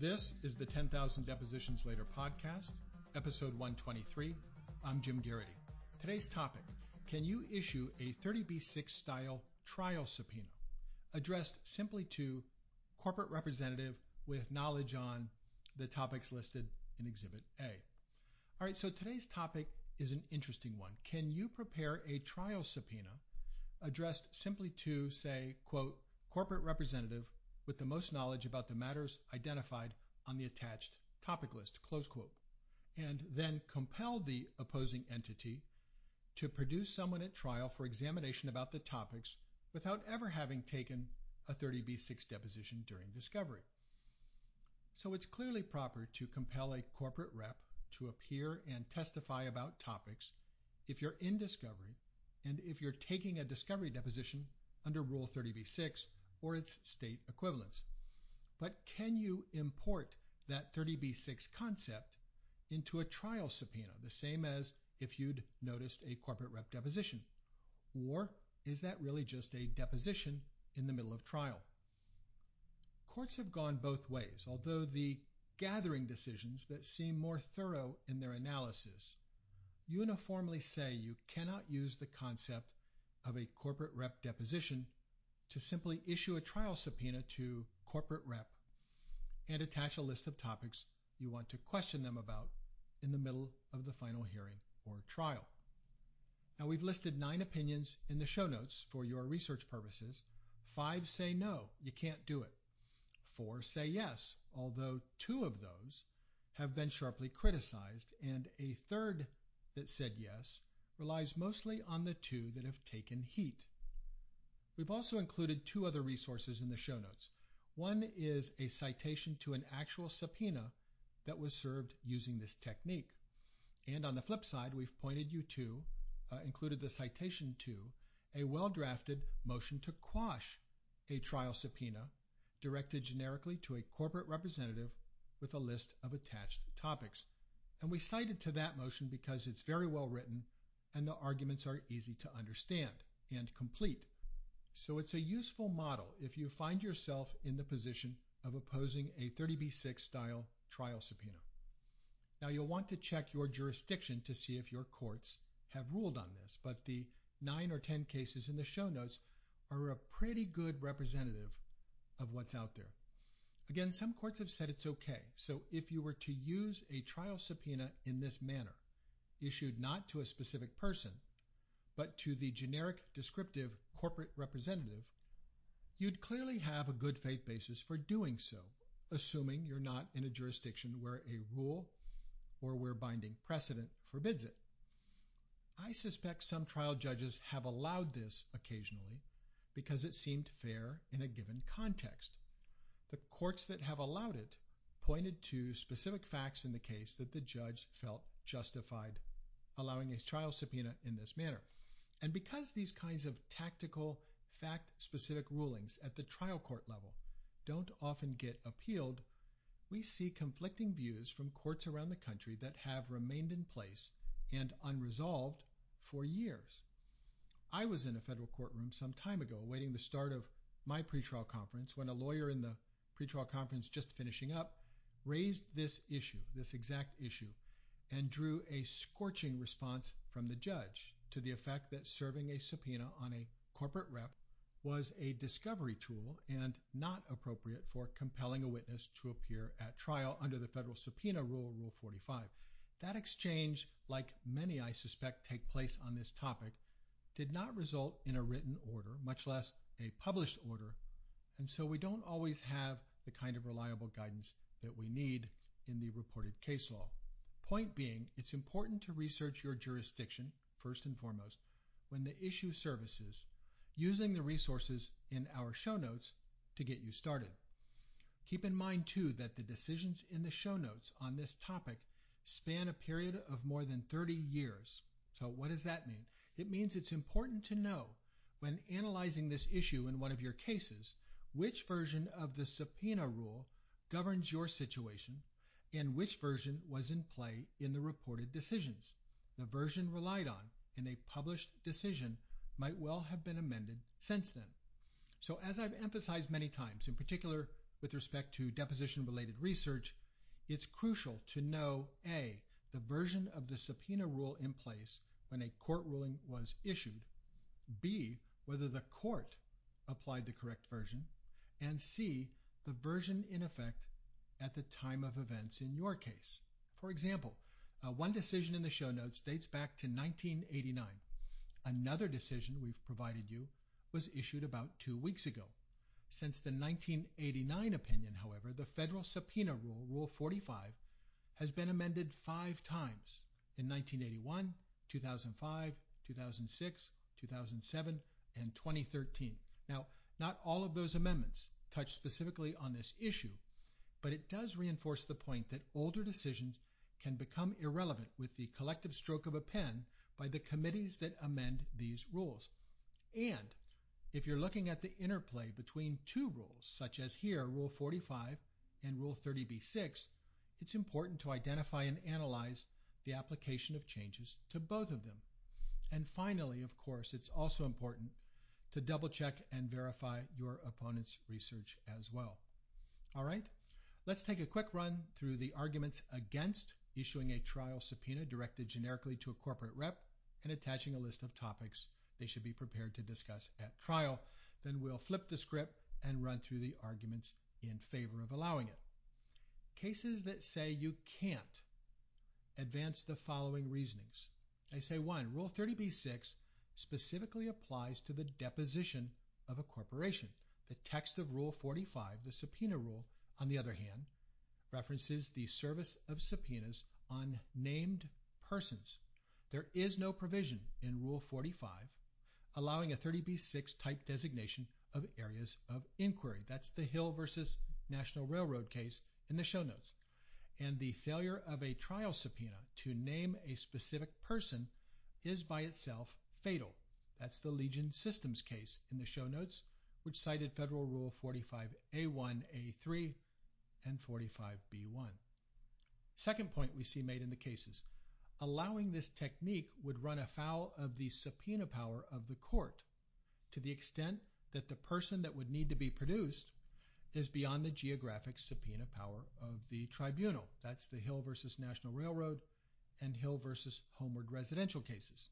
This is the 10,000 Depositions Later podcast, episode 123. I'm Jim Garrity. Today's topic Can you issue a 30B6 style trial subpoena addressed simply to corporate representative with knowledge on the topics listed in Exhibit A? All right, so today's topic is an interesting one. Can you prepare a trial subpoena addressed simply to, say, quote, corporate representative with the most knowledge about the matters identified on the attached topic list, and then compel the opposing entity to produce someone at trial for examination about the topics without ever having taken a 30B6 deposition during discovery. So it's clearly proper to compel a corporate rep to appear and testify about topics if you're in discovery and if you're taking a discovery deposition under Rule 30b-6 or its state equivalents. But can you import that 30b-6 concept into a trial subpoena, the same as if you'd noticed a corporate rep deposition? Or is that really just a deposition in the middle of trial? Courts have gone both ways, although the gathering decisions that seem more thorough in their analysis uniformly say you cannot use the concept of a corporate rep deposition to simply issue a trial subpoena to corporate rep and attach a list of topics you want to question them about in the middle of the final hearing or trial. Now we've listed nine opinions in the show notes for your research purposes. Five say no, you can't do it. Four say yes, although two of those have been sharply criticized, and a third that said yes relies mostly on the two that have taken heat. We've also included two other resources in the show notes. One is a citation to an actual subpoena that was served using this technique. And on the flip side, we've pointed you to, uh, included the citation to, a well drafted motion to quash a trial subpoena directed generically to a corporate representative with a list of attached topics. And we cited to that motion because it's very well written and the arguments are easy to understand and complete. So it's a useful model if you find yourself in the position of opposing a 30b6 style trial subpoena. Now you'll want to check your jurisdiction to see if your courts have ruled on this, but the nine or ten cases in the show notes are a pretty good representative of what's out there. Again, some courts have said it's okay. So if you were to use a trial subpoena in this manner, issued not to a specific person, but to the generic descriptive corporate representative, you'd clearly have a good faith basis for doing so, assuming you're not in a jurisdiction where a rule or where binding precedent forbids it. I suspect some trial judges have allowed this occasionally because it seemed fair in a given context. The courts that have allowed it pointed to specific facts in the case that the judge felt justified allowing a trial subpoena in this manner. And because these kinds of tactical, fact specific rulings at the trial court level don't often get appealed, we see conflicting views from courts around the country that have remained in place and unresolved for years. I was in a federal courtroom some time ago awaiting the start of my pretrial conference when a lawyer in the pretrial conference just finishing up, raised this issue, this exact issue, and drew a scorching response from the judge to the effect that serving a subpoena on a corporate rep was a discovery tool and not appropriate for compelling a witness to appear at trial under the federal subpoena rule, Rule 45. That exchange, like many I suspect take place on this topic, did not result in a written order, much less a published order, and so we don't always have the kind of reliable guidance that we need in the reported case law. Point being, it's important to research your jurisdiction, first and foremost, when the issue services, using the resources in our show notes to get you started. Keep in mind, too, that the decisions in the show notes on this topic span a period of more than 30 years. So, what does that mean? It means it's important to know when analyzing this issue in one of your cases which version of the subpoena rule governs your situation and which version was in play in the reported decisions. The version relied on in a published decision might well have been amended since then. So as I've emphasized many times, in particular with respect to deposition related research, it's crucial to know A, the version of the subpoena rule in place when a court ruling was issued, B, whether the court applied the correct version, and C, the version in effect at the time of events in your case. For example, uh, one decision in the show notes dates back to 1989. Another decision we've provided you was issued about two weeks ago. Since the 1989 opinion, however, the federal subpoena rule, Rule 45, has been amended five times in 1981, 2005, 2006, 2007, and 2013. Now, not all of those amendments touch specifically on this issue, but it does reinforce the point that older decisions can become irrelevant with the collective stroke of a pen by the committees that amend these rules. And if you're looking at the interplay between two rules, such as here, Rule 45 and Rule 30b-6, it's important to identify and analyze the application of changes to both of them. And finally, of course, it's also important to double check and verify your opponent's research as well. All right, let's take a quick run through the arguments against issuing a trial subpoena directed generically to a corporate rep and attaching a list of topics they should be prepared to discuss at trial. Then we'll flip the script and run through the arguments in favor of allowing it. Cases that say you can't advance the following reasonings. I say one, Rule 30b-6 specifically applies to the deposition of a corporation. The text of Rule 45, the subpoena rule, on the other hand, references the service of subpoenas on named persons. There is no provision in Rule 45 allowing a 30b-6 type designation of areas of inquiry. That's the Hill versus National Railroad case in the show notes. And the failure of a trial subpoena to name a specific person is by itself fatal. That's the Legion Systems case in the show notes, which cited Federal Rule 45A1A3 and 45B1. Second point we see made in the cases allowing this technique would run afoul of the subpoena power of the court to the extent that the person that would need to be produced is beyond the geographic subpoena power of the tribunal. That's the Hill versus National Railroad and Hill versus Homeward residential cases.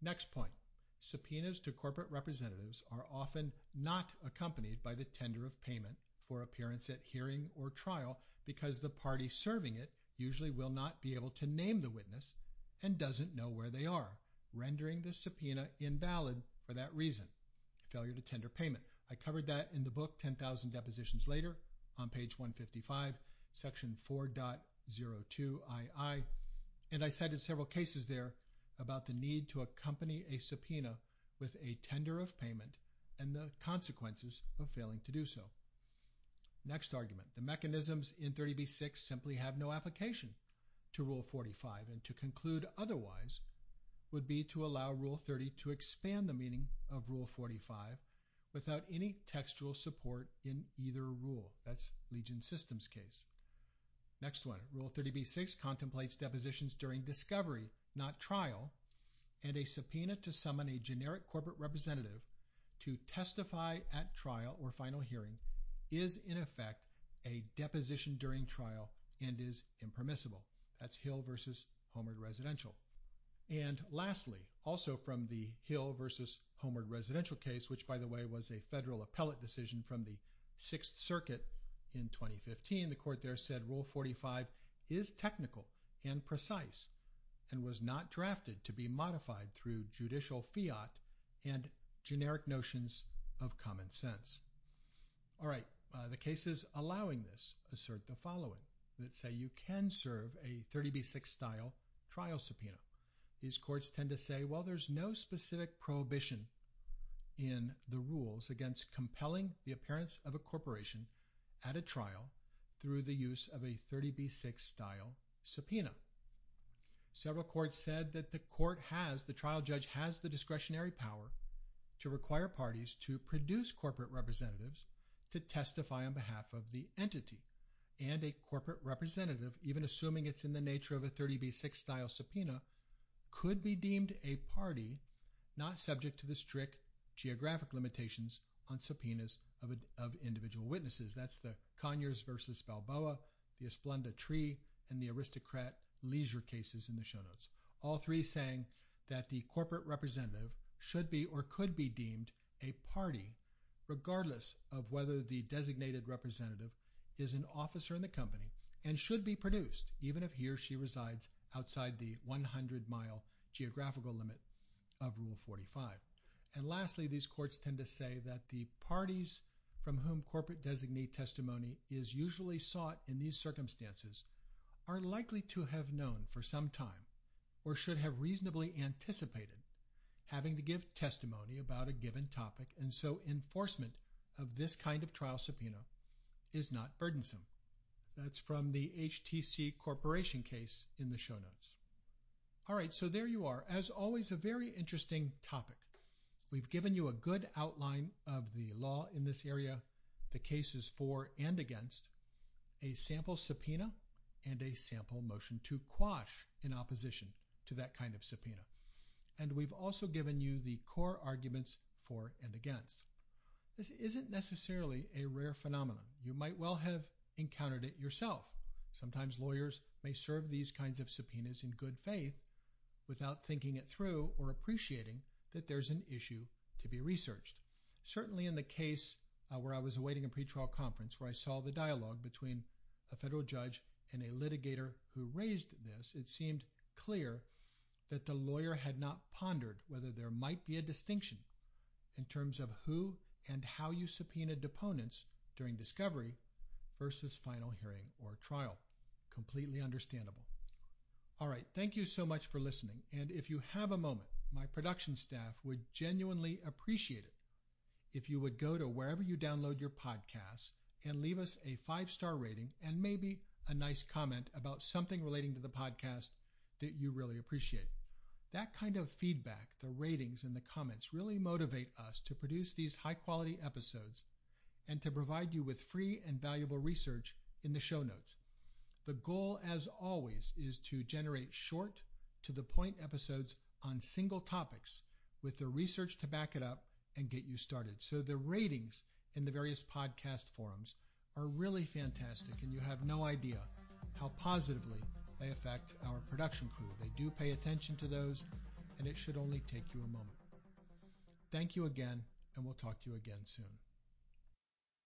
Next point. Subpoenas to corporate representatives are often not accompanied by the tender of payment for appearance at hearing or trial because the party serving it usually will not be able to name the witness and doesn't know where they are, rendering the subpoena invalid for that reason. Failure to tender payment. I covered that in the book 10,000 Depositions Later on page 155, section 4.02II, and I cited several cases there about the need to accompany a subpoena with a tender of payment and the consequences of failing to do so. Next argument. The mechanisms in 30b-6 simply have no application to Rule 45, and to conclude otherwise would be to allow Rule 30 to expand the meaning of Rule 45 without any textual support in either rule. That's Legion Systems case. Next one. Rule 30b-6 contemplates depositions during discovery, not trial, and a subpoena to summon a generic corporate representative to testify at trial or final hearing is in effect a deposition during trial and is impermissible. That's Hill versus Homeward Residential. And lastly, also from the Hill versus Homeward Residential case, which by the way was a federal appellate decision from the Sixth Circuit in 2015, the court there said Rule 45 is technical and precise and was not drafted to be modified through judicial fiat and generic notions of common sense. All right, Uh, the cases allowing this assert the following that say you can serve a 30b6 style trial subpoena. These courts tend to say, well, there's no specific prohibition in the rules against compelling the appearance of a corporation at a trial through the use of a 30b6 style subpoena. Several courts said that the court has, the trial judge has the discretionary power to require parties to produce corporate representatives to testify on behalf of the entity. And a corporate representative, even assuming it's in the nature of a 30b6 style subpoena, could be deemed a party not subject to the strict geographic limitations on subpoenas of, of individual witnesses. That's the Conyers versus Balboa, the Esplenda Tree, and the Aristocrat Leisure cases in the show notes. All three saying that the corporate representative should be or could be deemed a party regardless of whether the designated representative is an officer in the company and should be produced even if he or she resides outside the 100 mile geographical limit of Rule 45. And lastly, these courts tend to say that the parties from whom corporate designee testimony is usually sought in these circumstances are likely to have known for some time or should have reasonably anticipated having to give testimony about a given topic, and so enforcement of this kind of trial subpoena is not burdensome. That's from the HTC Corporation case in the show notes. All right, so there you are. As always, a very interesting topic. We've given you a good outline of the law in this area, the cases for and against, a sample subpoena, and a sample motion to quash in opposition to that kind of subpoena and we've also given you the core arguments for and against. This isn't necessarily a rare phenomenon. You might well have encountered it yourself. Sometimes lawyers may serve these kinds of subpoenas in good faith without thinking it through or appreciating that there's an issue to be researched. Certainly in the case uh, where I was awaiting a pretrial conference where I saw the dialogue between a federal judge and a litigator who raised this, it seemed clear that the lawyer had not pondered whether there might be a distinction in terms of who and how you subpoena deponents during discovery versus final hearing or trial. Completely understandable. All right, thank you so much for listening. And if you have a moment, my production staff would genuinely appreciate it if you would go to wherever you download your podcasts and leave us a five star rating and maybe a nice comment about something relating to the podcast that you really appreciate. That kind of feedback, the ratings and the comments really motivate us to produce these high quality episodes and to provide you with free and valuable research in the show notes. The goal, as always, is to generate short, to the point episodes on single topics with the research to back it up and get you started. So the ratings in the various podcast forums are really fantastic, and you have no idea how positively they affect our production crew. They do pay attention to those, and it should only take you a moment. Thank you again, and we'll talk to you again soon.